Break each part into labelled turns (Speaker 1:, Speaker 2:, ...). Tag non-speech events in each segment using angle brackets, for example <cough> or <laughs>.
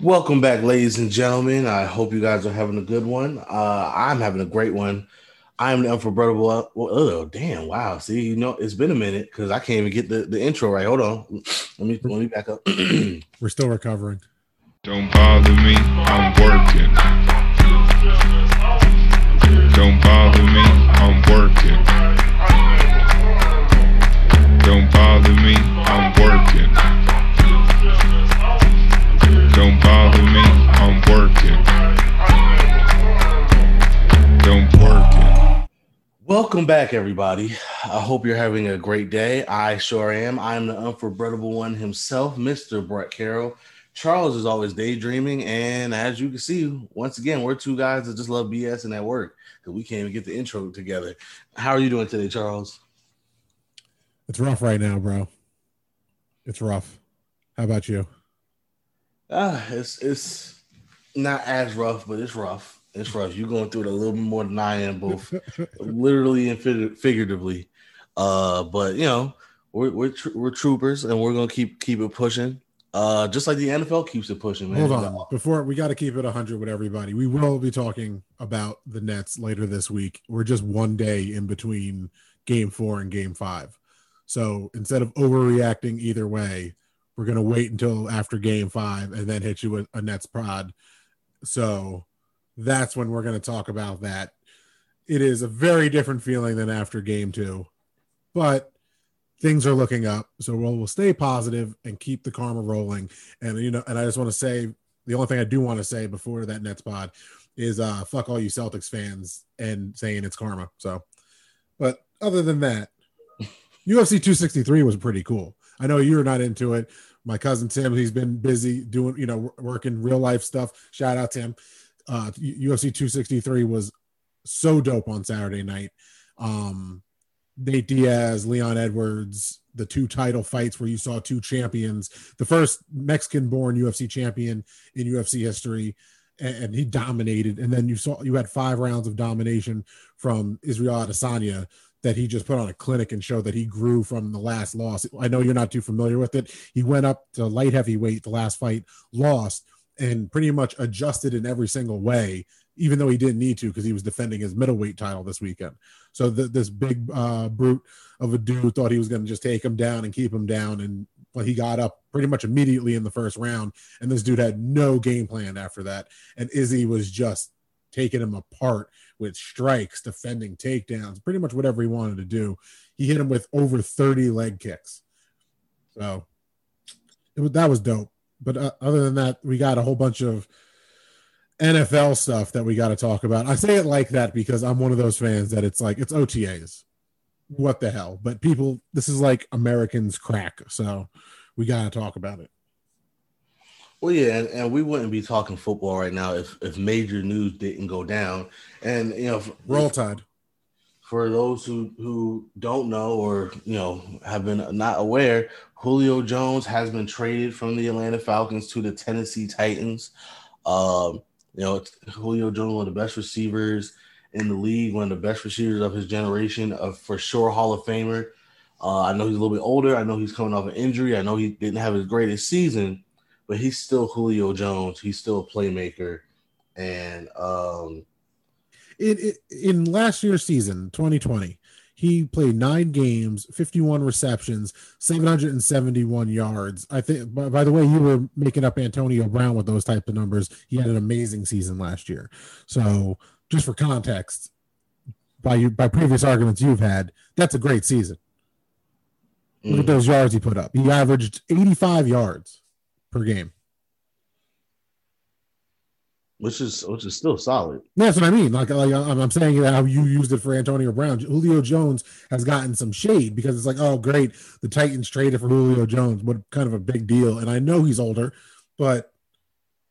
Speaker 1: Welcome back, ladies and gentlemen. I hope you guys are having a good one. Uh, I'm having a great one. I'm the unforgettable. Oh, damn! Wow. See, you know, it's been a minute because I can't even get the, the intro right. Hold on. Let me let me back up. <clears throat>
Speaker 2: We're still recovering.
Speaker 3: Don't bother me, I'm working. Don't bother me, I'm working. Don't bother me, I'm working.
Speaker 1: Welcome back, everybody. I hope you're having a great day. I sure am. I'm the unforgettable one himself, Mr. Brett Carroll. Charles is always daydreaming, and as you can see, once again, we're two guys that just love BS and at work because we can't even get the intro together. How are you doing today, Charles?
Speaker 2: It's rough right now, bro. It's rough. How about you?
Speaker 1: Ah, it's it's not as rough, but it's rough. It's rough. You're going through it a little bit more than I am, both <laughs> literally and fig- figuratively. Uh, but you know, we're we're, tr- we're troopers, and we're gonna keep keep it pushing. Uh, just like the NFL keeps it pushing, man.
Speaker 2: Hold on. Before we got to keep it 100 with everybody. We will be talking about the Nets later this week. We're just one day in between game four and game five. So instead of overreacting either way, we're going to wait until after game five and then hit you with a Nets prod. So that's when we're going to talk about that. It is a very different feeling than after game two, but things are looking up. So we'll, we'll stay positive and keep the karma rolling. And, you know, and I just want to say the only thing I do want to say before that Nets pod is uh, fuck all you Celtics fans and saying it's karma. So, but other than that, <laughs> UFC 263 was pretty cool. I know you're not into it. My cousin Tim, he's been busy doing, you know, working real life stuff. Shout out to him. Uh, UFC 263 was so dope on Saturday night. Um, Nate Diaz, Leon Edwards, the two title fights where you saw two champions, the first Mexican born UFC champion in UFC history, and, he dominated. And then you saw you had five rounds of domination from Israel Adesanya that he just put on a clinic and showed that he grew from the last loss. I know you're not too familiar with it. He went up to light heavyweight the last fight, lost, and pretty much adjusted in every single way even though he didn't need to because he was defending his middleweight title this weekend. So the, this big uh, brute of a dude thought he was going to just take him down and keep him down, and well, he got up pretty much immediately in the first round. And this dude had no game plan after that, and Izzy was just taking him apart with strikes, defending takedowns, pretty much whatever he wanted to do. He hit him with over 30 leg kicks. So was, that was dope. But uh, other than that, we got a whole bunch of NFL stuff that we got to talk about. I say it like that because I'm one of those fans that it's like it's OTAs. What the hell? But people, this is like Americans crack, so we got to talk about it.
Speaker 1: Well, yeah, and, and, we wouldn't be talking football right now if if major news didn't go down. And you know,
Speaker 2: roll tide.
Speaker 1: For those who who don't know or you know have been not aware, Julio Jones has been traded from the Atlanta Falcons to the Tennessee Titans. Um, you know, Julio Jones, one of the best receivers in the league, one of the best receivers of his generation, of for sure Hall of Famer. Uh, I know he's a little bit older. I know he's coming off an injury. I know he didn't have his greatest season, but he's still Julio Jones. He's still a playmaker. And um,
Speaker 2: in last year's season, 2020, he played nine games, 51 receptions, 771 yards. I think, by, by, the way, you were making up Antonio Brown with those type of numbers. He had an amazing season last year. So, just for context, by you, by previous arguments you've had, that's a great season. Mm. Look at mm. those yards he put up. He averaged 85 yards per game
Speaker 1: which is which is still solid.
Speaker 2: That's what I mean. Like, like I'm saying how you used it for Antonio Brown. Julio Jones has gotten some shade because it's like, oh, great, the Titans traded for Julio Jones. What kind of a big deal? And I know he's older, but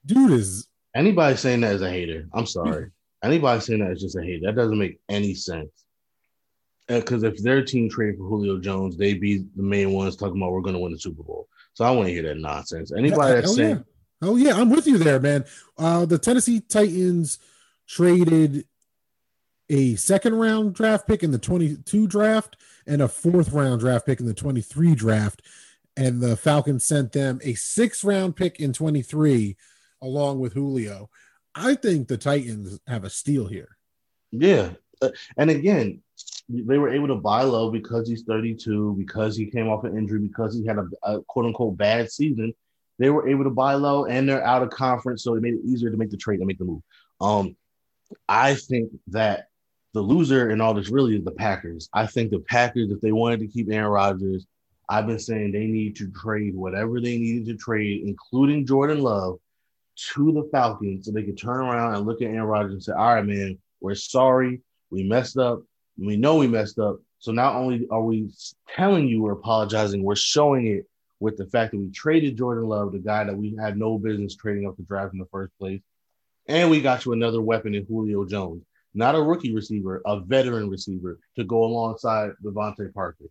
Speaker 2: dude is
Speaker 1: anybody saying that is a hater. I'm sorry. anybody saying that is just a hater. That doesn't make any sense. Because uh, if their team traded for Julio Jones, they'd be the main ones talking about we're going to win the Super Bowl. So I want to hear that nonsense. Anybody that's saying. Yeah
Speaker 2: Oh yeah, I'm with you there, man. Uh, the Tennessee Titans traded a second round draft pick in the 22 draft and a fourth round draft pick in the 23 draft, and the Falcons sent them a sixth round pick in 23 along with Julio. I think the Titans have a steal here.
Speaker 1: Yeah. Uh, And again, they were able to buy low because he's 32, because he came off an injury, because he had a, a quote unquote bad season. They were able to buy low and they're out of conference, so it made it easier to make the trade and make the move. Um, I think that the loser in all this really is the Packers. I think the Packers, if they wanted to keep Aaron Rodgers, I've been saying they need to trade whatever they needed to trade, including Jordan Love, to the Falcons so they could turn around and look at Aaron Rodgers and say, All right, man, we're sorry. We messed up. We know we messed up. So not only are we telling you we're apologizing, we're showing it with the fact that we traded Jordan Love, the guy that we had no business trading up the draft in the first place. And we got you another weapon in Julio Jones, not a rookie receiver, a veteran receiver to go alongside Devontae Parker.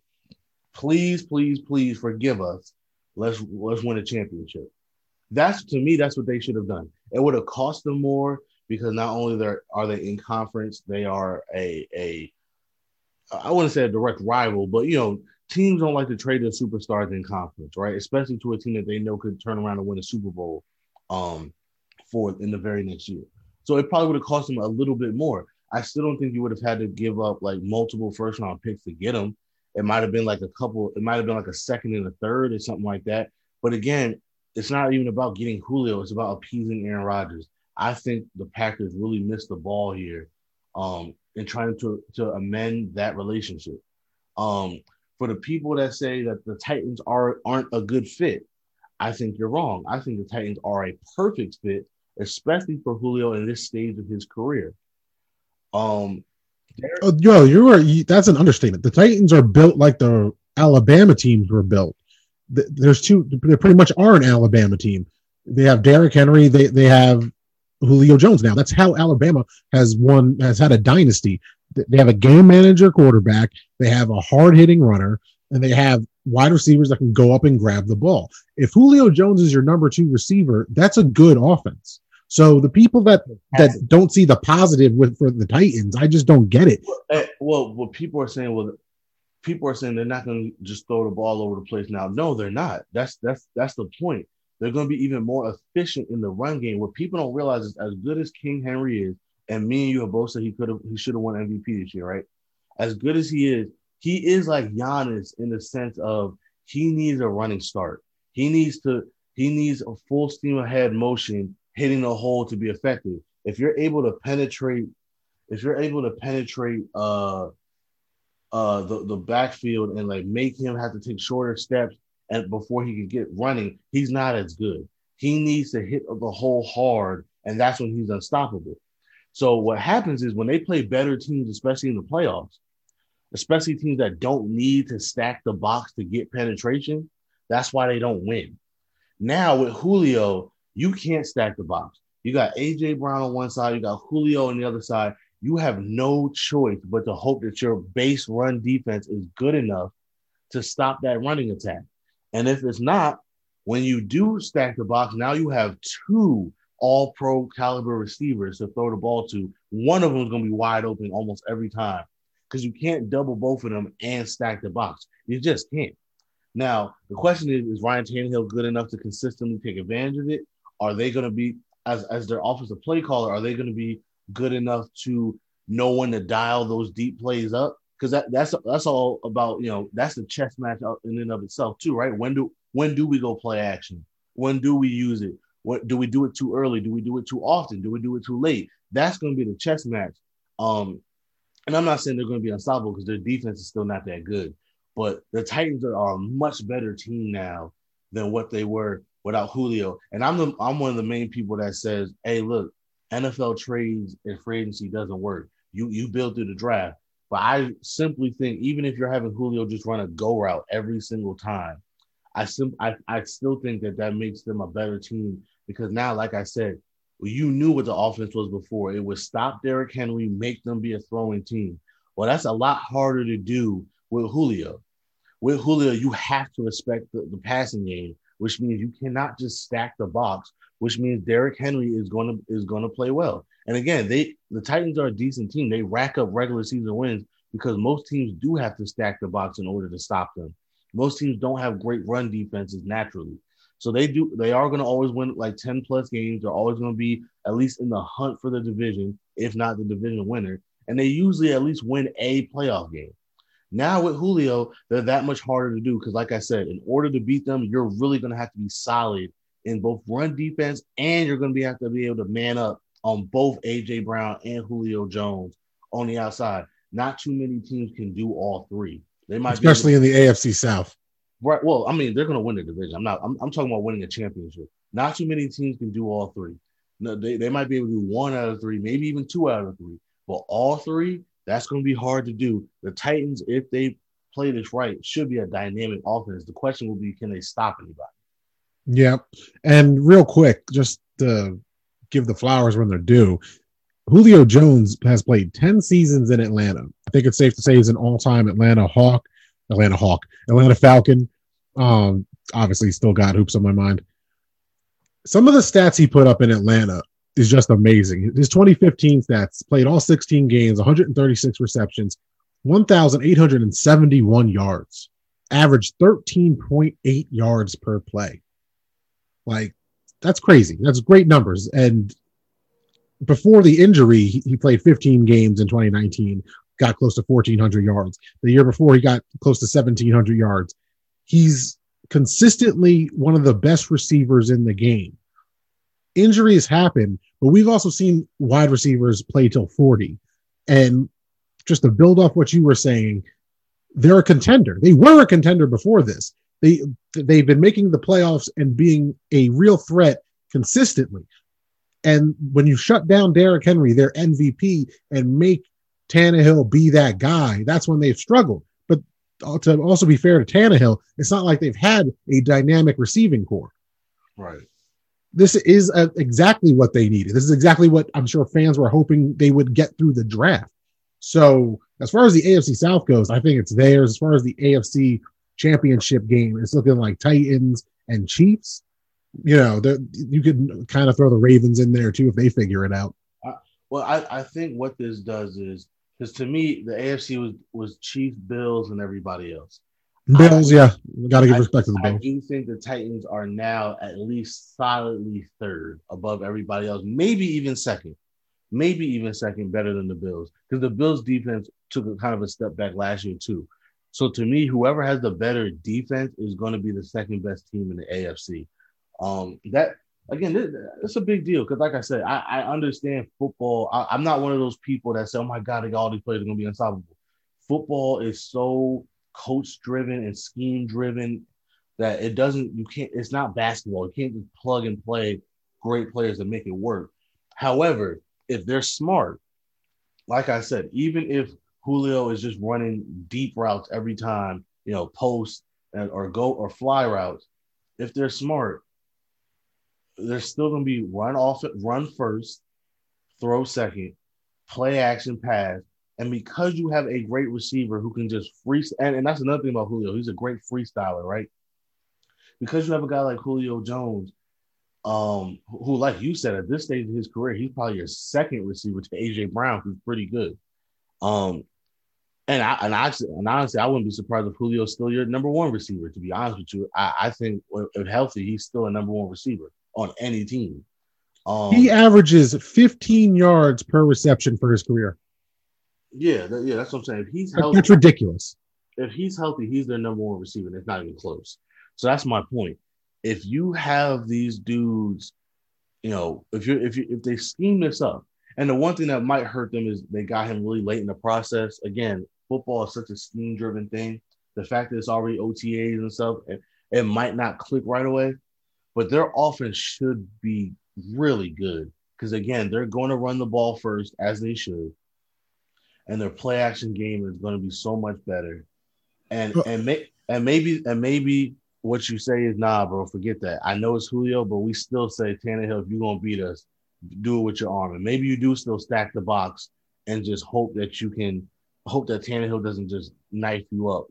Speaker 1: Please, please, please forgive us. Let's let's win a championship. That's to me, that's what they should have done. It would have cost them more because not only they're are they in conference, they are a a I wouldn't say a direct rival, but you know, teams don't like to trade their superstars in conference, right? Especially to a team that they know could turn around and win a Super Bowl um for in the very next year. So it probably would have cost them a little bit more. I still don't think you would have had to give up like multiple first round picks to get them. It might have been like a couple, it might have been like a second and a third or something like that. But again, it's not even about getting Julio, it's about appeasing Aaron Rodgers. I think the Packers really missed the ball here um, in trying to, to amend that relationship. Um, for the people that say that the Titans are aren't a good fit, I think you're wrong. I think the Titans are a perfect fit, especially for Julio in this stage of his career. Um,
Speaker 2: Oh, yo, you are that's an understatement. The Titans are built like the Alabama teams were built. There's two. They pretty much are an Alabama team. They have Derrick Henry. They they have Julio Jones now. That's how Alabama has won has had a dynasty. Th- They have a game manager quarterback. They have a hard hitting runner, and they have wide receivers that can go up and grab the ball. If Julio Jones is your number two receiver, that's a good offense. So the people that that don't see the positive with for the Titans, I just don't get it.
Speaker 1: Eh, well, what people are saying, well, people are saying they're not going to just throw the ball over the place now. No, they're not. That's that's that's the point. They're going to be even more efficient in the run game. What people don't realize is, as good as King Henry is, and me and you have both said he could have, he should have won MVP this year, right? As good as he is, he is like Giannis in the sense of he needs a running start. He needs to he needs a full steam ahead motion hitting the hole to be effective. If you're able to penetrate, if you're able to penetrate uh uh the, the backfield and like make him have to take shorter steps and before he can get running, he's not as good. He needs to hit the hole hard, and that's when he's unstoppable. So what happens is when they play better teams, especially in the playoffs, especially teams that don't need to stack the box to get penetration, that's why they don't win. Now with Julio, you can't stack the box. You got AJ Brown on one side, you got Julio on the other side. You have no choice but to hope that your base run defense is good enough to stop that running attack. And if it's not, when you do stack the box, now you have two all pro caliber receivers to throw the ball to. One of them is going to be wide open almost every time because you can't double both of them and stack the box. You just can't. Now, the question is Is Ryan Tannehill good enough to consistently take advantage of it? Are they going to be, as, as their offensive play caller, are they going to be good enough to know when to dial those deep plays up? Because that, that's that's all about you know that's the chess match in and of itself too, right? When do when do we go play action? When do we use it? What do we do it too early? Do we do it too often? Do we do it too late? That's going to be the chess match. Um, and I'm not saying they're going to be unstoppable because their defense is still not that good. But the Titans are, a much better team now than what they were without Julio. And I'm the I'm one of the main people that says, "Hey, look, NFL trades and free agency doesn't work. You you build through the draft." But I simply think even if you're having Julio just run a go route every single time, I sim- I, I still think that that makes them a better team because now, like I said, you knew what the offense was before. It was stop Derrick Henry, make them be a throwing team. Well, that's a lot harder to do with Julio. With Julio, you have to respect the, the passing game, which means you cannot just stack the box, which means Derrick Henry is going to is going to play well. And again, they the Titans are a decent team. They rack up regular season wins because most teams do have to stack the box in order to stop them. Most teams don't have great run defenses naturally. So they do they are going to always win like 10 plus games. They're always going to be at least in the hunt for the division, if not the division winner. And they usually at least win a playoff game. Now with Julio, they're that much harder to do because, like I said, in order to beat them, you're really going to have to be solid in both run defense and you're going to be have to be able to man up on both AJ Brown and Julio Jones on the outside. Not too many teams can do all three. They might,
Speaker 2: especially in the AFC South.
Speaker 1: Right. Well, I mean, they're going to win the division. I'm not. I'm, I'm talking about winning a championship. Not too many teams can do all three. No, they, they might be able to do one out of three, maybe even two out of three. But all three, that's going to be hard to do. The Titans, if they play this right, should be a dynamic offense. The question will be, can they stop anybody?
Speaker 2: Yeah. And real quick, just to give the flowers when they're due, Julio Jones has played 10 seasons in Atlanta. I think it's safe to say he's an all time Atlanta Hawk, Atlanta Hawk, Atlanta Falcon. Um, obviously, still got hoops on my mind. Some of the stats he put up in Atlanta is just amazing. His 2015 stats played all 16 games, 136 receptions, 1,871 yards, averaged 13.8 yards per play. Like, that's crazy. That's great numbers. And before the injury, he played 15 games in 2019, got close to 1,400 yards. The year before, he got close to 1,700 yards. He's consistently one of the best receivers in the game. Injuries happen, but we've also seen wide receivers play till 40. And just to build off what you were saying, they're a contender. They were a contender before this. They they've been making the playoffs and being a real threat consistently. And when you shut down Derrick Henry, their MVP, and make Tannehill be that guy, that's when they've struggled. To also be fair to Tannehill, it's not like they've had a dynamic receiving corps.
Speaker 1: Right
Speaker 2: this is a, exactly what they needed. This is exactly what I'm sure fans were hoping they would get through the draft. So, as far as the AFC South goes, I think it's theirs. As far as the AFC championship game, it's looking like Titans and Chiefs. You know, you could kind of throw the Ravens in there too if they figure it out.
Speaker 1: Uh, well, I, I think what this does is because to me, the AFC was was Chiefs, Bills, and everybody else.
Speaker 2: Bills, I, yeah, got to give respect to the Bills.
Speaker 1: I do think the Titans are now at least solidly third above everybody else, maybe even second, maybe even second, better than the Bills because the Bills defense took a kind of a step back last year too. So to me, whoever has the better defense is going to be the second best team in the AFC. Um, that again, it's a big deal because, like I said, I, I understand football. I, am not one of those people that say, "Oh my God, all these players are going to be unstoppable." Football is so coach driven and scheme driven that it doesn't you can't it's not basketball. You can't just plug and play great players and make it work. However, if they're smart, like I said, even if Julio is just running deep routes every time, you know, post and, or go or fly routes, if they're smart, they're still going to be run off, run first, throw second, play action pass, and because you have a great receiver who can just free, and, and that's another thing about Julio, he's a great freestyler, right? Because you have a guy like Julio Jones, um, who, like you said, at this stage of his career, he's probably your second receiver to AJ Brown, who's pretty good. Um, and I and I and honestly, I wouldn't be surprised if Julio's still your number one receiver. To be honest with you, I, I think if healthy, he's still a number one receiver on any team.
Speaker 2: Um, he averages 15 yards per reception for his career.
Speaker 1: Yeah, that, yeah, that's what I'm saying. If he's healthy,
Speaker 2: that's ridiculous.
Speaker 1: If he's healthy, he's their number one receiver. And it's not even close. So that's my point. If you have these dudes, you know, if you if you if they scheme this up, and the one thing that might hurt them is they got him really late in the process. Again, football is such a scheme driven thing. The fact that it's already OTAs and stuff, it, it might not click right away, but their offense should be really good because again, they're going to run the ball first as they should and their play action game is going to be so much better. And and may, and maybe and maybe what you say is nah, bro. Forget that. I know it's Julio, but we still say Tannehill. If you're gonna beat us, do it with your arm. And maybe you do still stack the box and just hope that you can hope that Tannehill doesn't just knife you up.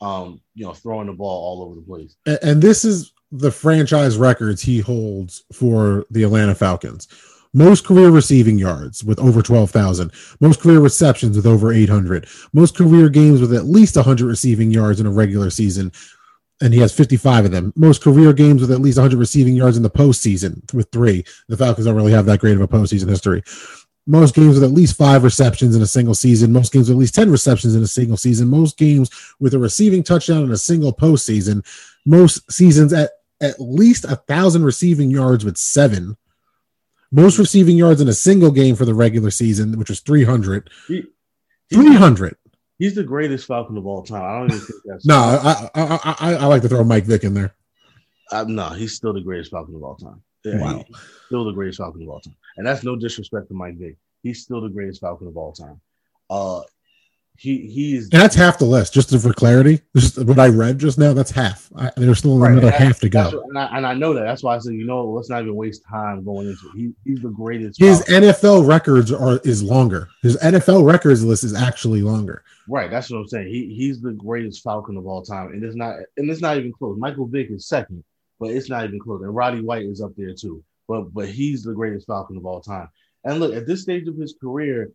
Speaker 1: Um, you know, throwing the ball all over the place.
Speaker 2: And, and this is the franchise records he holds for the Atlanta Falcons most career receiving yards with over 12,000, most career receptions with over 800, most career games with at least 100 receiving yards in a regular season, and he has 55 of them. Most career games with at least 100 receiving yards in the postseason with three. The Falcons don't really have that great of a postseason history. Most games with at least five receptions in a single season. Most games with at least 10 receptions in a single season. Most games with a receiving touchdown in a single postseason. Most seasons at at least a thousand receiving yards with seven. Most receiving yards in a single game for the regular season, which was 300.
Speaker 1: He-
Speaker 2: 300.
Speaker 1: He's the greatest Falcon of all time. I don't even think that's <laughs>
Speaker 2: No, I, I, I, I, like to throw Mike Vick in there.
Speaker 1: Uh, no, he's still the greatest Falcon of all time. Yeah,
Speaker 2: Wow.
Speaker 1: still the greatest Falcon of all time, and that's no disrespect to Mike Vick. He's still the greatest Falcon of all time. Uh, he he's
Speaker 2: And that's half the list, just for clarity. Just what I read just now, that's half. I, there's still
Speaker 1: Right,
Speaker 2: another half to go.
Speaker 1: what- and, I, and I know that. That's why I said, you know, what, let's not even waste time going into it. He, he's the greatest.
Speaker 2: His
Speaker 1: Falcon.
Speaker 2: NFL records are is longer. His NFL records list is actually longer.
Speaker 1: Right, that's what I'm saying. He he's the greatest Falcon of all time, and it's not and it's not even close. Michael Vick is second, but it's not even close. And Roddy White is up there too. But but he's the greatest Falcon of all time. And look, at this stage of his career,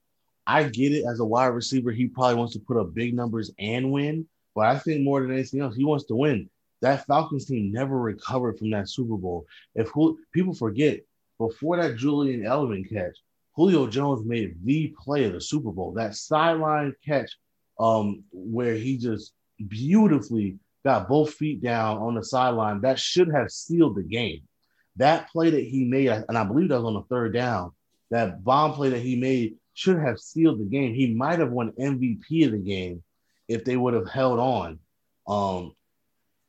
Speaker 1: I get it as a wide receiver. He probably wants to put up big numbers and win. But I think more than anything else, he wants to win. That Falcons team never recovered from that Super Bowl. If who, people forget, before that Julian Edelman catch, Julio Jones made the play of the Super Bowl. That sideline catch um, where he just beautifully got both feet down on the sideline. That should have sealed the game. That play that he made, and I believe that was on the third down, that bomb play that he made should have sealed the game. He might have won MVP of the game if they would have held on. Um,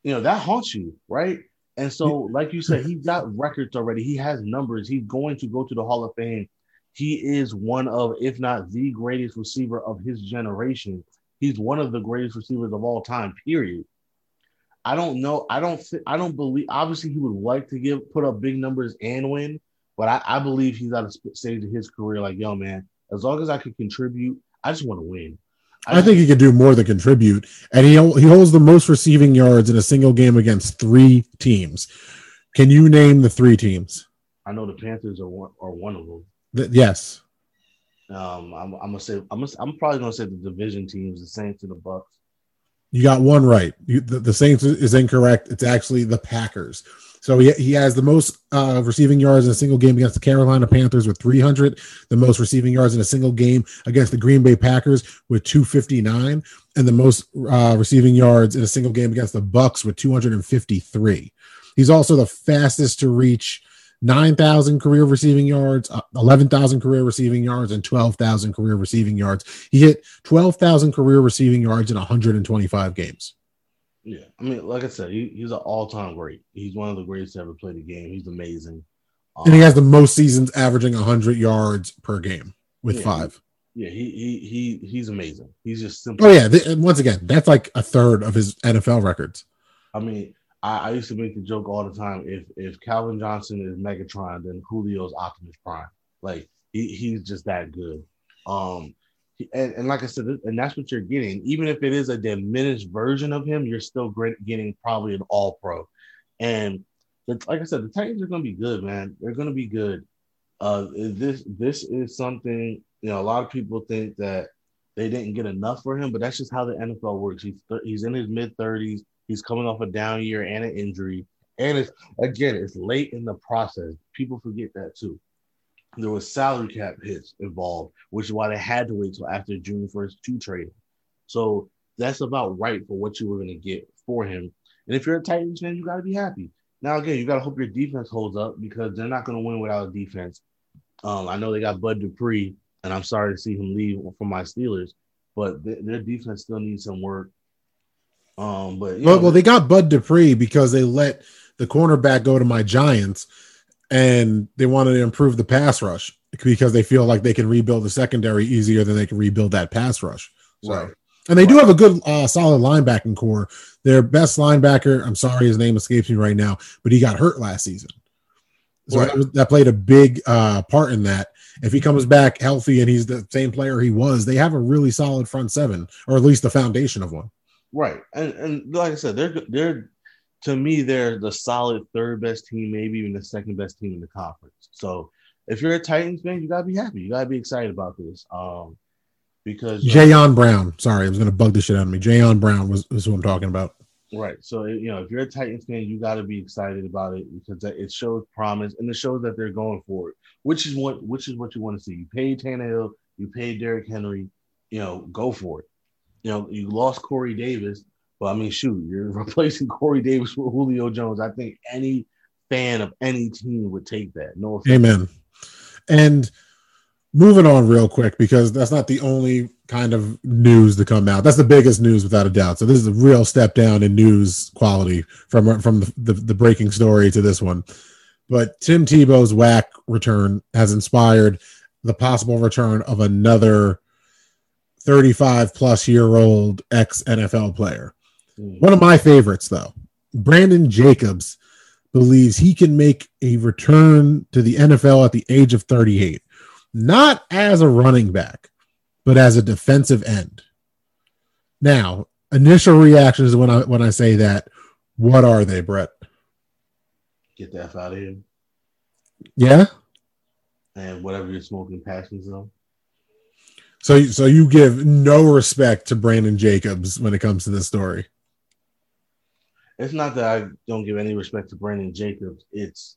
Speaker 1: you know, that haunts you, right? And so, like you said, he's got records already. He has numbers. He's going to go to the Hall of Fame. He is one of, if not the greatest receiver of his generation. He's one of the greatest receivers of all time, period. I don't know. I don't thi- I don't believe obviously he would like to give put up big numbers and win, but I, I believe he's at a stage of his career like, yo, man, as long as I can contribute, I just want to win.
Speaker 2: I think he could do more than contribute, and he he holds the most receiving yards in a single game against three teams. Can you name the three teams?
Speaker 1: I know the Panthers are one are one of them.
Speaker 2: Th- yes.
Speaker 1: Um, I'm, I'm gonna say I'm gonna, I'm probably gonna say the division teams, the Saints and the Bucks.
Speaker 2: You got one right. You, the, the Saints is incorrect. It's actually the Packers. So he, he has the most uh, receiving yards in a single game against the Carolina Panthers with 300, the most receiving yards in a single game against the Green Bay Packers with 259, and the most uh, receiving yards in a single game against the Bucks with 253. He's also the fastest to reach 9,000 career receiving yards, uh, 11,000 career receiving yards, and 12,000 career receiving yards. He hit 12,000 career receiving yards in 125 games.
Speaker 1: Yeah, I mean, like I said, he, he's an all-time great. He's one of the greatest to ever play the game. He's amazing. Um,
Speaker 2: And he has the most seasons averaging 100 yards per game with
Speaker 1: Yeah.
Speaker 2: five.
Speaker 1: yeah, he he he he's amazing. He's just simple.
Speaker 2: Oh, yeah. th- and once again, that's like a third of his NFL records.
Speaker 1: I mean, I, I used to make the joke all the time. If if Calvin Johnson is Megatron, then Julio's Optimus Prime. Like he, he's just that good. Um, and, and like I said, and that's what you're getting. Even if it is a diminished version of him, you're still getting probably an All Pro. And like I said, the Titans are going to be good, man. They're going to be good. Uh, this this is something you know. A lot of people think that they didn't get enough for him, but that's just how the NFL works. He's th- he's in his mid thirties. He's coming off a down year and an injury, and it's again it's late in the process. People forget that too. There was salary cap hits involved, which is why they had to wait till after June first to trade him. So that's about right for what you were going to get for him. And if you're a Titans fan, you got to be happy. Now again, you got to hope your defense holds up because they're not going to win without a defense. Um, I know they got Bud Dupree, and I'm sorry to see him leave for my Steelers, but th- their defense still needs some work. Um, but
Speaker 2: Well,
Speaker 1: know,
Speaker 2: well, they got Bud Dupree because they let the cornerback go to my Giants and they wanted to improve the pass rush because they feel like they can rebuild the secondary easier than they can rebuild that pass rush. So,
Speaker 1: Right.
Speaker 2: and they do have a good, uh, solid linebacking corps. Their best linebacker, I'm sorry, his name escapes me right now, but he got hurt last season. So
Speaker 1: Right.
Speaker 2: that, was- that played a big uh, part in that. If he comes back healthy and he's the same player he was, they have a really solid front seven, or at least the foundation of one.
Speaker 1: Right, and and like I said, they're they're to me they're the solid third best team, maybe even the second best team in the conference. So if you're a Titans fan, you gotta be happy. You gotta be excited about this, um, because
Speaker 2: Jayon Brown. Sorry, I was going to bug the shit out of me. Jayon Brown was, was who I'm talking about.
Speaker 1: Right. So you know, if you're a Titans fan, you got to be excited about it because it shows promise and it shows that they're going for it, which is what which is what you want to see. You paid Tannehill, you paid Derrick Henry, you know, go for it. You know, you lost Corey Davis, but I mean, shoot, you're <laughs> replacing Corey Davis with Julio Jones. I think any fan of any team would take that. No offense.
Speaker 2: Amen. And moving on real quick because that's not the only kind of news to come out. That's the biggest news without a doubt. So this is a real step down in news quality from from the, the, the breaking story to this one. But Tim Tebow's whack return has inspired the possible return of another 35 plus year old ex NFL player. One of my favorites, though, Brandon Jacobs believes he can make a return to the NFL at the age of 38, not as a running back, but as a defensive end. Now, initial reactions when I when I say that, what are they, Brett?
Speaker 1: Get the F out of here.
Speaker 2: Yeah.
Speaker 1: And whatever you're smoking, passions on.
Speaker 2: So so you give no respect to Brandon Jacobs when it comes to this story.
Speaker 1: It's not that I don't give any respect to Brandon Jacobs. It's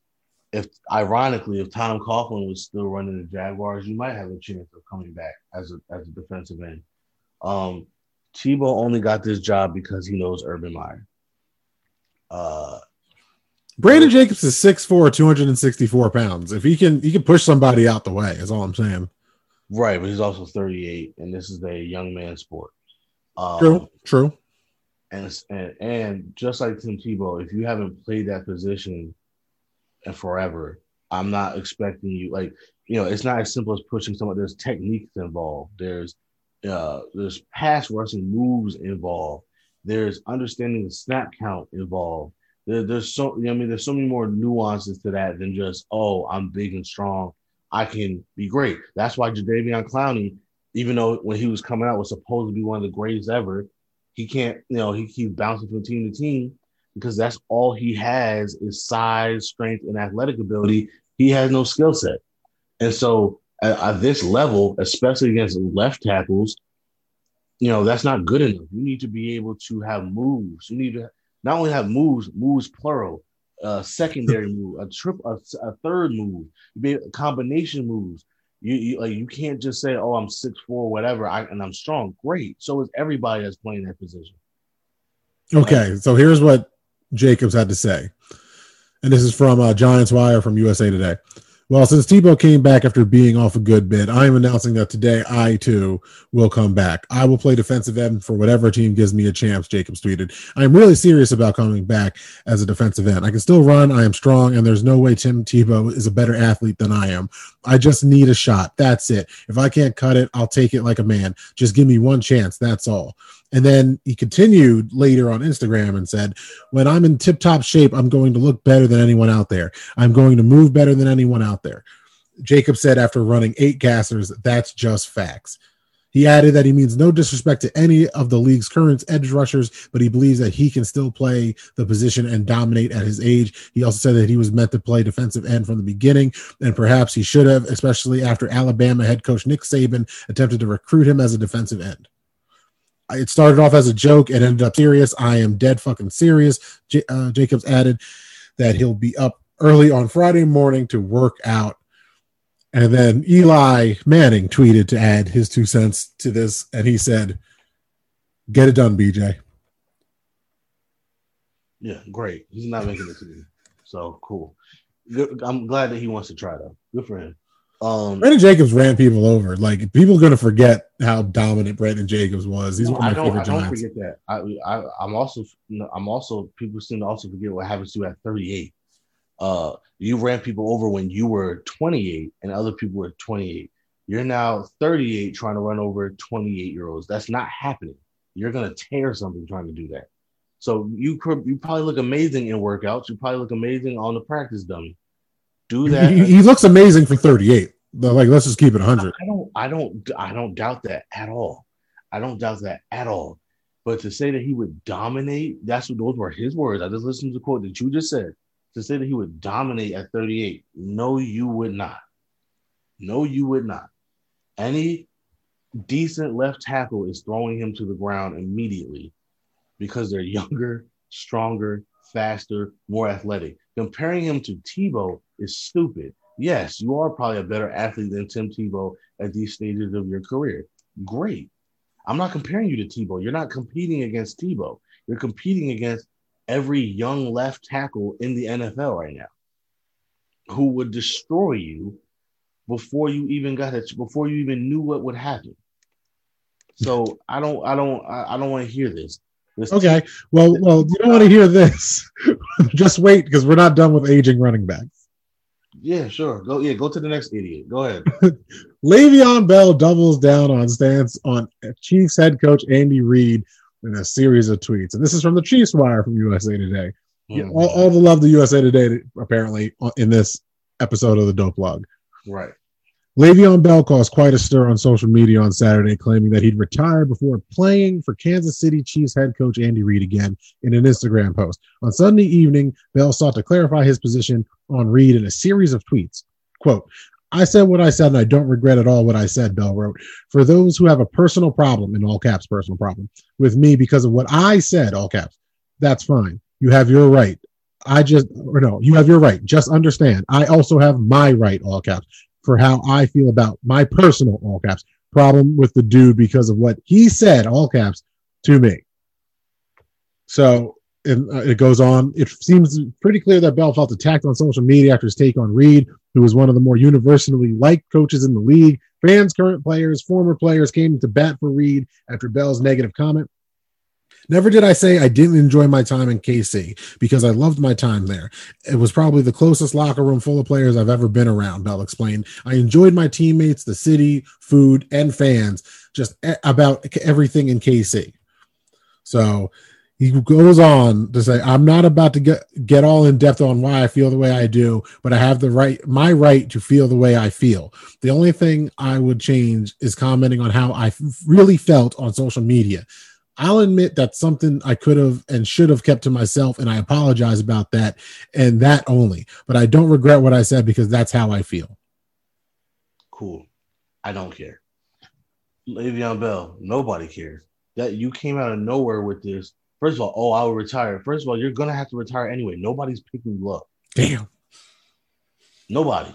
Speaker 1: if ironically, if Tom Coughlin was still running the Jaguars, you might have a chance of coming back as a as a defensive end. Um, Tebow only got this job because he knows Urban Meyer. Uh,
Speaker 2: Brandon Jacobs is 6'4, 264 pounds. If he can he can push somebody out the way, is all I'm saying.
Speaker 1: right, but he's also 38, and this is a young man sport. Um,
Speaker 2: True, true.
Speaker 1: And, and and just like Tim Tebow, if you haven't played that position and forever, I'm not expecting you like you know it's not as simple as pushing someone. There's techniques involved. There's uh there's pass rushing moves involved. There's understanding the snap count involved. There, there's so you know, I mean there's so many more nuances to that than just oh I'm big and strong. I can be great. That's why Jadeveon Clowney, even though when he was coming out was supposed to be one of the greatest ever, he can't, you know, he keeps bouncing from team to team because that's all he has is size, strength, and athletic ability. He has no skill set. And so at, at this level, especially against left tackles, you know, that's not good enough. You need to be able to have moves. You need to not only have moves, moves plural, uh, secondary move, a trip, a, a third move, a combination moves. You, you like you can't just say, "Oh, I'm six four, whatever," I, and I'm strong. Great. So is everybody that's playing that position.
Speaker 2: Okay, so here's what Jacobs had to say. And this is from uh, Giants Wire from USA Today. Well, since Tebow came back after being off a good bit, I am announcing that today I too will come back. I will play defensive end for whatever team gives me a chance, Jacobs tweeted. I am really serious about coming back as a defensive end. I can still run, I am strong, and there's no way Tim Tebow is a better athlete than I am. I just need a shot. That's it. If I can't cut it, I'll take it like a man. Just give me one chance. That's all. And then he continued later on Instagram and said, When I'm in tip top shape, I'm going to look better than anyone out there. I'm going to move better than anyone out there. Jacob said after running eight gassers, that's just facts. He added that he means no disrespect to any of the league's current edge rushers, but he believes that he can still play the position and dominate at his age. He also said that he was meant to play defensive end from the beginning, and perhaps he should have, especially after Alabama head coach Nick Saban attempted to recruit him as a defensive end it started off as a joke and ended up serious. I am dead fucking serious. J- uh, Jacobs added that he'll be up early on Friday morning to work out. And then Eli Manning tweeted to add his two cents to this, and he said, "Get it done, BJ."
Speaker 1: Yeah, great. He's not making it to me, so cool. Good. I'm glad that he wants to try though. Good for him. Um,
Speaker 2: Brandon Jacobs ran people over. Like people are gonna forget how dominant Brandon Jacobs was. He's
Speaker 1: No,
Speaker 2: one of my
Speaker 1: don't. I
Speaker 2: favorite
Speaker 1: don't
Speaker 2: Giants.
Speaker 1: forget that. I, I, I'm also, I'm also. People seem to also forget what happens to you at 38. Uh, you ran people over when you were 28, and other people were 28. You're now 38, trying to run over 28 year olds. That's not happening. You're gonna tear something trying to do that. So you could, you probably look amazing in workouts. You probably look amazing on the practice dummy. Do that.
Speaker 2: He, he looks amazing for 38. Like, let's just keep it 100.
Speaker 1: I don't, I don't, I don't doubt that at all. I don't doubt that at all. But to say that he would dominate, that's what those were his words. I just listened to the quote that you just said. To say that he would dominate at 38, no, you would not. No, you would not. Any decent left tackle is throwing him to the ground immediately because they're younger stronger, faster, more athletic. Comparing him to Tebow is stupid. Yes, you are probably a better athlete than Tim Tebow at these stages of your career. Great. I'm not comparing you to Tebow. You're not competing against Tebow. You're competing against every young left tackle in the NFL right now who would destroy you before you even got it, before you even knew what would happen. So I don't, I don't, I, I don't want to hear this.
Speaker 2: Okay. Well, well, you don't want to hear this. <laughs> Just wait because we're not done with aging running backs.
Speaker 1: Yeah, sure. Go. Yeah, go to the next idiot. Go ahead. <laughs>
Speaker 2: Le'Veon Bell doubles down on stance on Chiefs head coach Andy Reid in a series of tweets, and this is from the Chiefs Wire from USA Today.
Speaker 1: Mhm.
Speaker 2: all, all the love to USA Today apparently in this episode of the Dope Blog.
Speaker 1: Right.
Speaker 2: Le'Veon Bell caused quite a stir on social media on Saturday, claiming that he'd retire before playing for Kansas City Chiefs head coach Andy Reid again in an Instagram post. On Sunday evening, Bell sought to clarify his position on Reid in a series of tweets. Quote, I said what I said, and I don't regret at all what I said, Bell wrote. For those who have a personal problem, in all caps, personal problem, with me because of what I said, all caps, that's fine. You have your right. I just, or no, you have your right. Just understand. I also have my right, all caps for how I feel about my personal all caps problem with the dude because of what he said, all caps, to me. So and, uh, it goes on. It seems pretty clear that Bell felt attacked on social media after his take on Reid, who was one of the more universally liked coaches in the league. Fans, current players, former players came to bat for Reid after Bell's negative comment. Never did I say I didn't enjoy my time in KC because I loved my time there. It was probably the closest locker room full of players I've ever been around, Bell explained. I enjoyed my teammates, the city, food, and fans, just about everything in KC. So he goes on to say, I'm not about to get, get all in depth on why I feel the way I do, but I have the right, my right to feel the way I feel. The only thing I would change is commenting on how I really felt on social media. I'll admit that's something I could have and should have kept to myself, and I apologize about that and that only. But I don't regret what I said because that's how I feel.
Speaker 1: Cool. I don't care. Le'Veon Bell, nobody cares. That you came out of nowhere with this. First of all, oh, I will retire. First of all, you're gonna have to retire anyway. Nobody's picking you up.
Speaker 2: Damn.
Speaker 1: Nobody.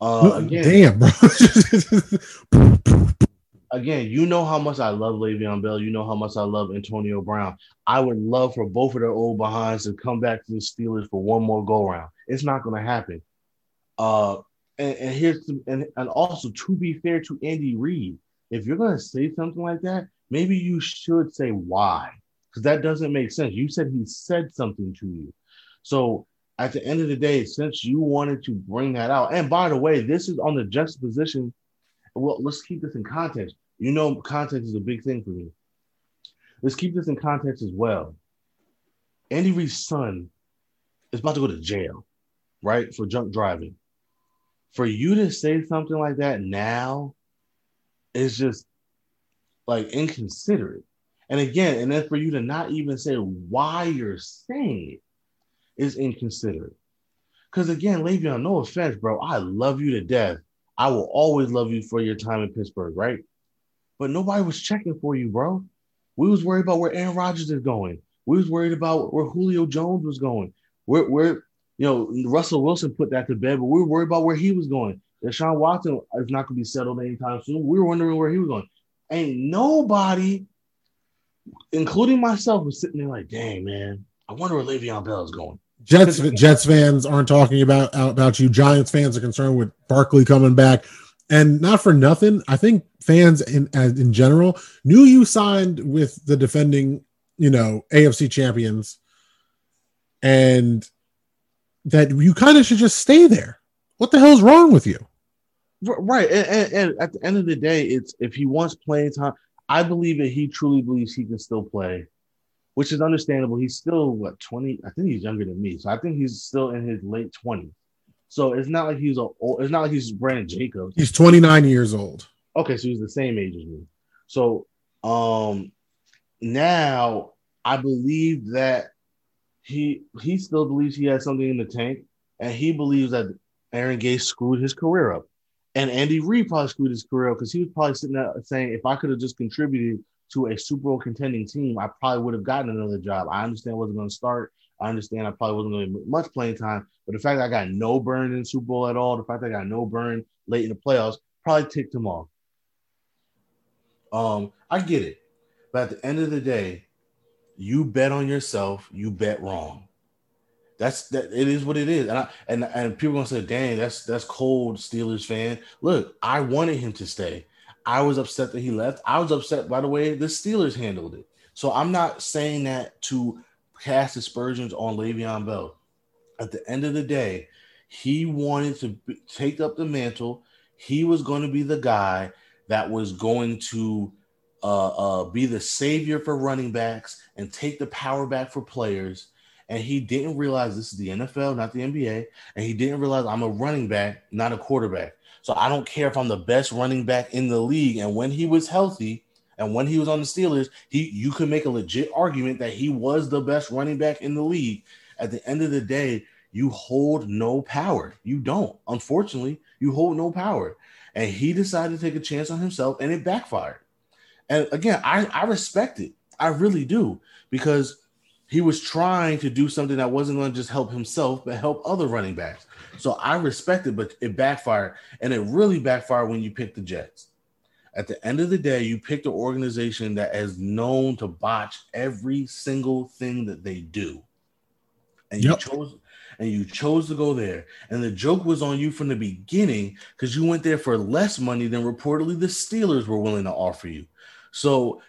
Speaker 1: Uh, again,
Speaker 2: Damn, bro. <laughs> <laughs>
Speaker 1: again, you know how much I love Le'Veon Bell. You know how much I love Antonio Brown. I would love for both of their old behinds to come back to the Steelers for one more go round. It's not going to happen. Uh, and, and here's the, and, and also to be fair to Andy Reid, if you're going to say something like that, maybe you should say why, because that doesn't make sense. You said he said something to you, so at the end of the day, since you wanted to bring that out, and by the way, this is on the juxtaposition. Well, let's keep this in context. You know, context is a big thing for me. Let's keep this in context as well. Andy Reid's son is about to go to jail, right, for drunk driving. For you to say something like that now is just like inconsiderate. And again, and then for you to not even say why you're saying it is inconsiderate. Because again, Le'Veon, no offense, bro, I love you to death. I will always love you for your time in Pittsburgh, right? But nobody was checking for you, bro. We was worried about where Aaron Rodgers is going. We was worried about where Julio Jones was going. Where, where, you know, Russell Wilson put that to bed, but we were worried about where he was going. Deshaun Watson is not going to be settled anytime soon. We were wondering where he was going. Ain't nobody, including myself, was sitting there like, dang, man, I wonder where Le'Veon Bell is going.
Speaker 2: Jets Jets fans aren't talking about about you. Giants fans are concerned with Barkley coming back, and not for nothing. I think fans in in general knew you signed with the defending, you know, AFC champions, and that you kind of should just stay there. What the hell's wrong with you?
Speaker 1: Right. And, and, and at the end of the day, it's if he wants playing time, I believe that he truly believes he can still play, which is understandable. He's still what 20, I think he's younger than me. So I think he's still in his late 20s. So it's not like he's a old, it's not like he's Brandon Jacobs.
Speaker 2: He's 29 years old.
Speaker 1: Okay, so he's the same age as me. So um now I believe that he he still believes he has something in the tank, and he believes that Adam Gase screwed his career up. And Andy Reid probably screwed his career up because he was probably sitting there saying, if I could have just contributed to a Super Bowl contending team, I probably would have gotten another job. I understand I wasn't going to start. I understand I probably wasn't going to get much playing time, but the fact that I got no burn in Super Bowl at all, the fact that I got no burn late in the playoffs, probably ticked him off. Um, I get it, but at the end of the day, you bet on yourself, you bet wrong. That's that it is what it is. And I and and people gonna say, dang, that's that's cold, Steelers fan. Look, I wanted him to stay. I was upset that he left. I was upset by the way the Steelers handled it. So I'm not saying that to cast aspersions on Le'Veon Bell. At the end of the day, he wanted to b- take up the mantle. He was going to be the guy that was going to uh, uh, be the savior for running backs and take the power back for players. And he didn't realize this is the NFL, not the NBA. And he didn't realize I'm a running back, not a quarterback. So I don't care if I'm the best running back in the league. And when he was healthy and when he was on the Steelers, he you could make a legit argument that he was the best running back in the league. At the end of the day, you hold no power. You don't. Unfortunately, you hold no power. And he decided to take a chance on himself and it backfired. And again, I, I respect it. I really do because he was trying to do something that wasn't going to just help himself, but help other running backs. So I respect it, but it backfired. And it really backfired when you picked the Jets. At the end of the day, you picked an organization that is known to botch every single thing that they do. And
Speaker 2: Yep.
Speaker 1: you chose and you chose to go there. And the joke was on you from the beginning because you went there for less money than reportedly the Steelers were willing to offer you. So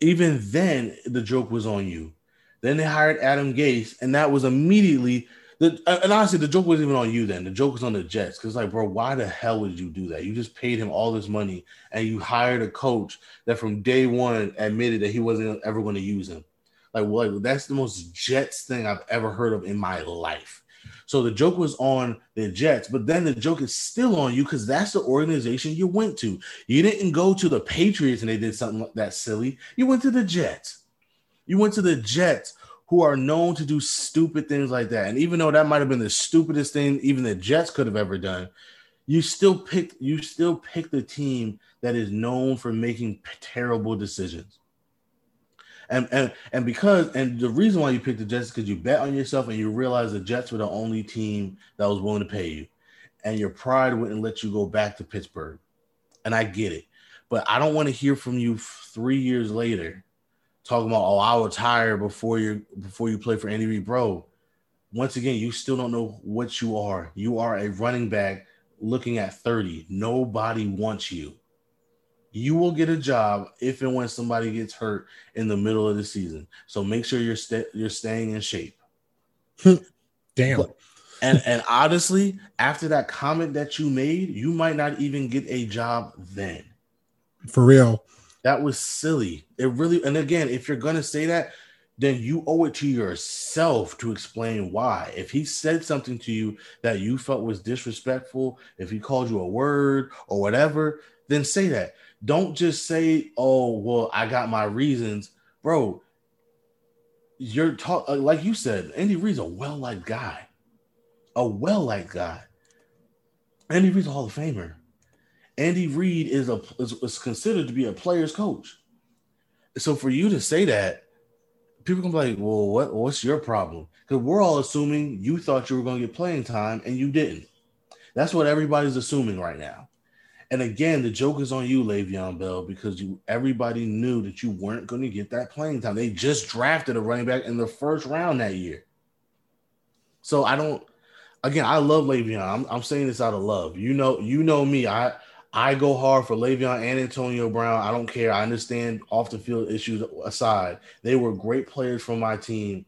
Speaker 1: even then, the joke was on you. Then they hired Adam Gase, and that was immediately the. Uh, and honestly, the joke wasn't even on you. Then the joke was on the Jets because, like, bro, why the hell would you do that? You just paid him all this money, and you hired a coach that from day one admitted that he wasn't ever going to use him. Like, what? That's the most Jets thing I've ever heard of in my life. So the joke was on the Jets, but then the joke is still on you because that's the organization you went to. You didn't go to the Patriots and they did something like that silly. You went to the Jets. You went to the Jets, who are known to do stupid things like that. And even though that might have been the stupidest thing even the Jets could have ever done, you still picked you still picked the team that is known for making terrible decisions. And, and and because and the reason why you picked the Jets is because you bet on yourself and you realize the Jets were the only team that was willing to pay you, and your pride wouldn't let you go back to Pittsburgh. And I get it, but I don't want to hear from you three years later talking about oh I'll retire before you before you play for Andy bro. Once again, you still don't know what you are. You are a running back looking at 30. Nobody wants you. You will get a job if and when somebody gets hurt in the middle of the season. So make sure you're sta- you're staying in shape. <laughs>
Speaker 2: Damn.
Speaker 1: Look, And and honestly, after that comment that you made, you might not even get a job then.
Speaker 2: For real.
Speaker 1: That was silly. It really, and again, if you're gonna say that, then you owe it to yourself to explain why. If he said something to you that you felt was disrespectful, if he called you a word or whatever, then say that. Don't just say, "Oh, well, I got my reasons, bro." You're talk uh, like you said. Andy Reid's a well-liked guy, a well-liked guy. Andy Reid's a Hall of Famer. Andy Reid is a is, is considered to be a player's coach. So for you to say that, people can be like, "Well, what what's your problem?" Because we're all assuming you thought you were going to get playing time and you didn't. That's what everybody's assuming right now. And again, the joke is on you, Le'Veon Bell, because you everybody knew that you weren't going to get that playing time. They just drafted a running back in the first round that year. So I don't. Again, I love Le'Veon. I'm, I'm saying this out of love. You know, you know me. I I go hard for Le'Veon and Antonio Brown. I don't care. I understand off the field issues aside. They were great players for my team.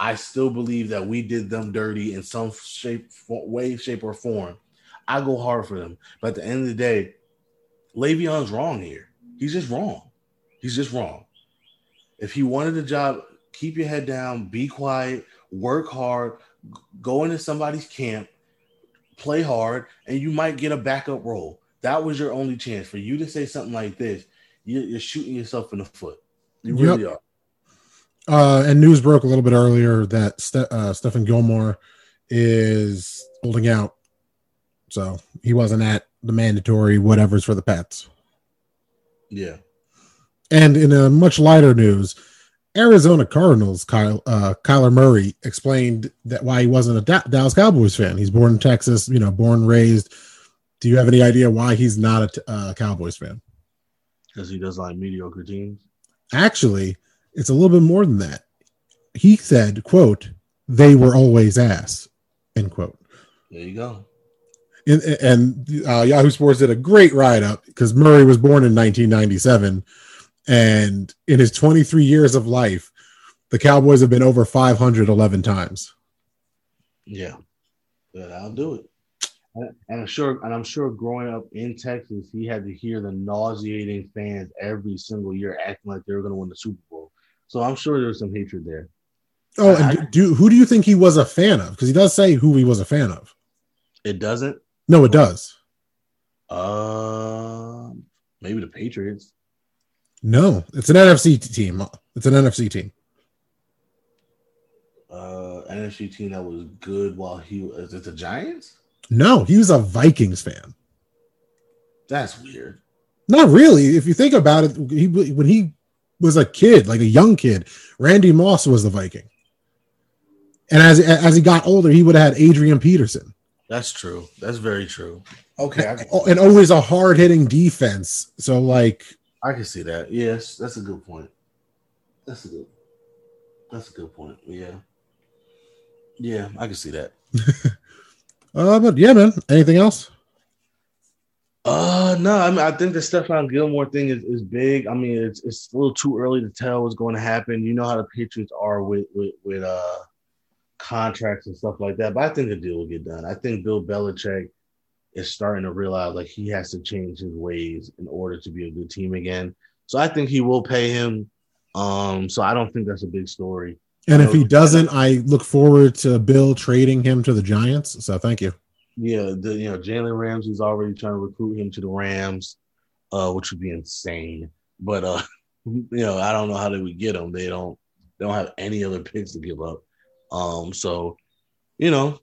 Speaker 1: I still believe that we did them dirty in some shape, way, shape, or form. I go hard for them. But at the end of the day, Le'Veon's wrong here. He's just wrong. He's just wrong. If he wanted a job, keep your head down, be quiet, work hard, go into somebody's camp, play hard, and you might get a backup role. That was your only chance. For you to say something like this, you're, shooting yourself in the foot. You really are.
Speaker 2: Uh, and news broke a little bit earlier that Ste- uh, Stephon Gilmore is holding out. So he wasn't at the mandatory whatever's for the Pats.
Speaker 1: Yeah.
Speaker 2: And in a much lighter news, Arizona Cardinals Kyle uh, Kyler Murray explained that why he wasn't a Da- Dallas Cowboys fan. He's born in Texas, you know, born raised. Do you have any idea why he's not a uh, Cowboys fan?
Speaker 1: because he does like mediocre teams.
Speaker 2: Actually, it's a little bit more than that. He said, "quote They were always ass." End quote.
Speaker 1: There you go.
Speaker 2: And, and uh, Yahoo Sports did a great write up because Murray was born in 1997, and in his 23 years of life, the Cowboys have been over 511 times.
Speaker 1: Yeah, yeah, I'll do it. And and I'm sure, and I'm sure, growing up in Texas, he had to hear the nauseating fans every single year acting like they were going to win the Super Bowl. So I'm sure there's some hatred there.
Speaker 2: Oh, and do, who do you think he was a fan of? Because he does say who he was a fan of.
Speaker 1: It doesn't.
Speaker 2: No, it does.
Speaker 1: Uh, maybe the Patriots.
Speaker 2: No, it's an NFC team. It's an NFC team.
Speaker 1: Uh, NFC team that was good while he was. Is it the Giants?
Speaker 2: No, he was a Vikings fan.
Speaker 1: That's weird.
Speaker 2: Not really. If you think about it, he when he was a kid, like a young kid, Randy Moss was the Viking. And as as he got older, he would have had Adrian Peterson.
Speaker 1: That's true. That's very true. Okay, I,
Speaker 2: Oh, and always a hard hitting defense. So like,
Speaker 1: I can see that. Yes, that's a good point. That's a good. That's a good point. Yeah. Yeah, I can see that. <laughs>
Speaker 2: uh, but yeah, man. Anything else?
Speaker 1: Uh no, I mean I think the Stephon Gilmore thing is, is big. I mean it's it's a little too early to tell what's going to happen. You know how the Patriots are with with with uh contracts and stuff like that. But I think the deal will get done. I think Bill Belichick is starting to realize like he has to change his ways in order to be a good team again. So I think he will pay him. Um, so I don't think that's a big story.
Speaker 2: And if he doesn't, I look forward to Bill trading him to the Giants. So thank you.
Speaker 1: Yeah, the you know Jalen Ramsey's already trying to recruit him to the Rams, uh, which would be insane. But uh, <laughs> you know, I don't know how they would get him. They don't they don't have any other picks to give up. Um, so you know,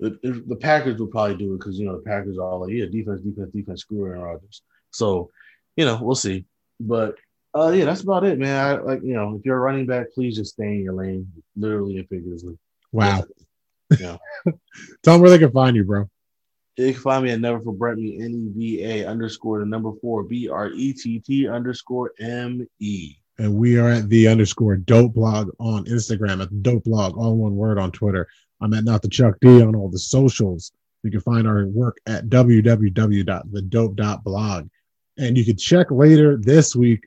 Speaker 1: the, the Packers would probably do it because you know the Packers are all like, yeah, defense, defense, defense, screw Aaron Rodgers. So you know, we'll see. But uh, yeah, that's about it, man. I like you know, if you're a running back, please just stay in your lane, literally and figuratively.
Speaker 2: Wow.
Speaker 1: Yeah. <laughs>
Speaker 2: Tell them where they can find you, bro.
Speaker 1: You can find me at Never For Brett Me, N E V A underscore the number four B R E T T underscore M E.
Speaker 2: And we are at the underscore dope blog on Instagram, at dope blog, all one word on Twitter. I'm at not the Chuck D on all the socials. You can find our work at www.thedope.blog. And you can check later this week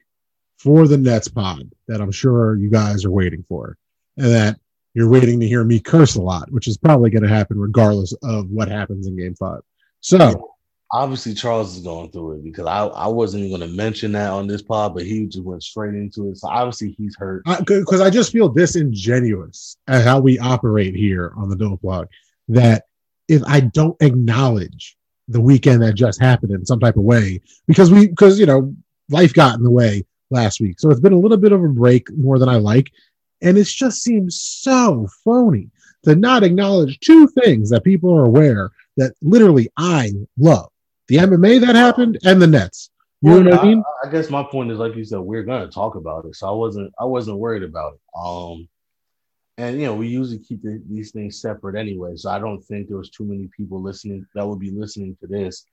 Speaker 2: for the Nets pod that I'm sure you guys are waiting for. And that you're waiting to hear me curse a lot, which is probably going to happen regardless of what happens in game five. So,
Speaker 1: Obviously, Charles is going through it because I, I wasn't even going to mention that on this pod, but he just went straight into it. So obviously, he's hurt.
Speaker 2: because I, just feel disingenuous at how we operate here on the Dope Blog that if I don't acknowledge the weekend that just happened in some type of way, because we, because you know, life got in the way last week, so it's been a little bit of a break more than I like, and it just seems so phony to not acknowledge two things that people are aware that literally I love: the MMA that happened and the Nets. You know what I mean?
Speaker 1: I, guess my point is, like you said, we're gonna talk about it, so I wasn't I wasn't worried about it. Um, and you know, we usually keep the, these things separate anyway, so I don't think there was too many people listening that would be listening to this.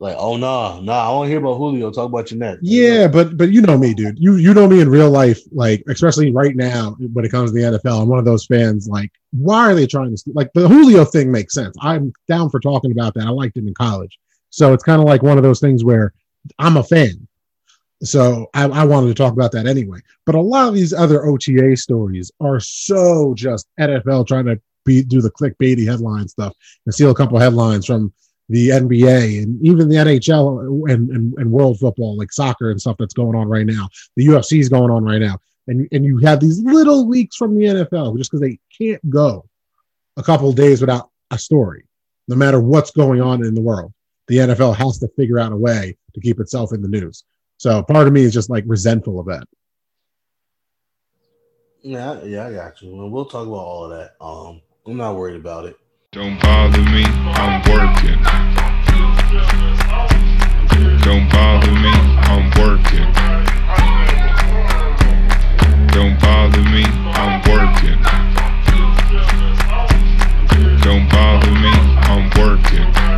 Speaker 1: Like, oh no, nah, no, nah, I to hear about Julio. Talk about your net.
Speaker 2: Yeah, but but you know me, dude. You you know me in real life, like especially right now when it comes to the NFL. I'm one of those fans. Like, why are they trying to like the Julio thing makes sense. I'm down for talking about that. I liked him in college, so it's kind of like one of those things where I'm a fan. So I, I wanted to talk about that anyway. But a lot of these other OTA stories are so just NFL trying to be do the clickbaity headline stuff and steal a couple headlines from the NBA and even the NHL and, and, and world football, like soccer and stuff that's going on right now. The UFC is going on right now. And, and you have these little leaks from the NFL just because they can't go a couple days without a story, no matter what's going on in the world. The NFL has to figure out a way to keep itself in the news. So part of me is just like resentful of that.
Speaker 1: Yeah, yeah, I got you. We'll talk about all of that. Um, I'm not worried about it.
Speaker 3: Don't bother me, I'm working. Don't bother me, I'm working. Don't bother me, I'm working. Don't bother me, I'm working.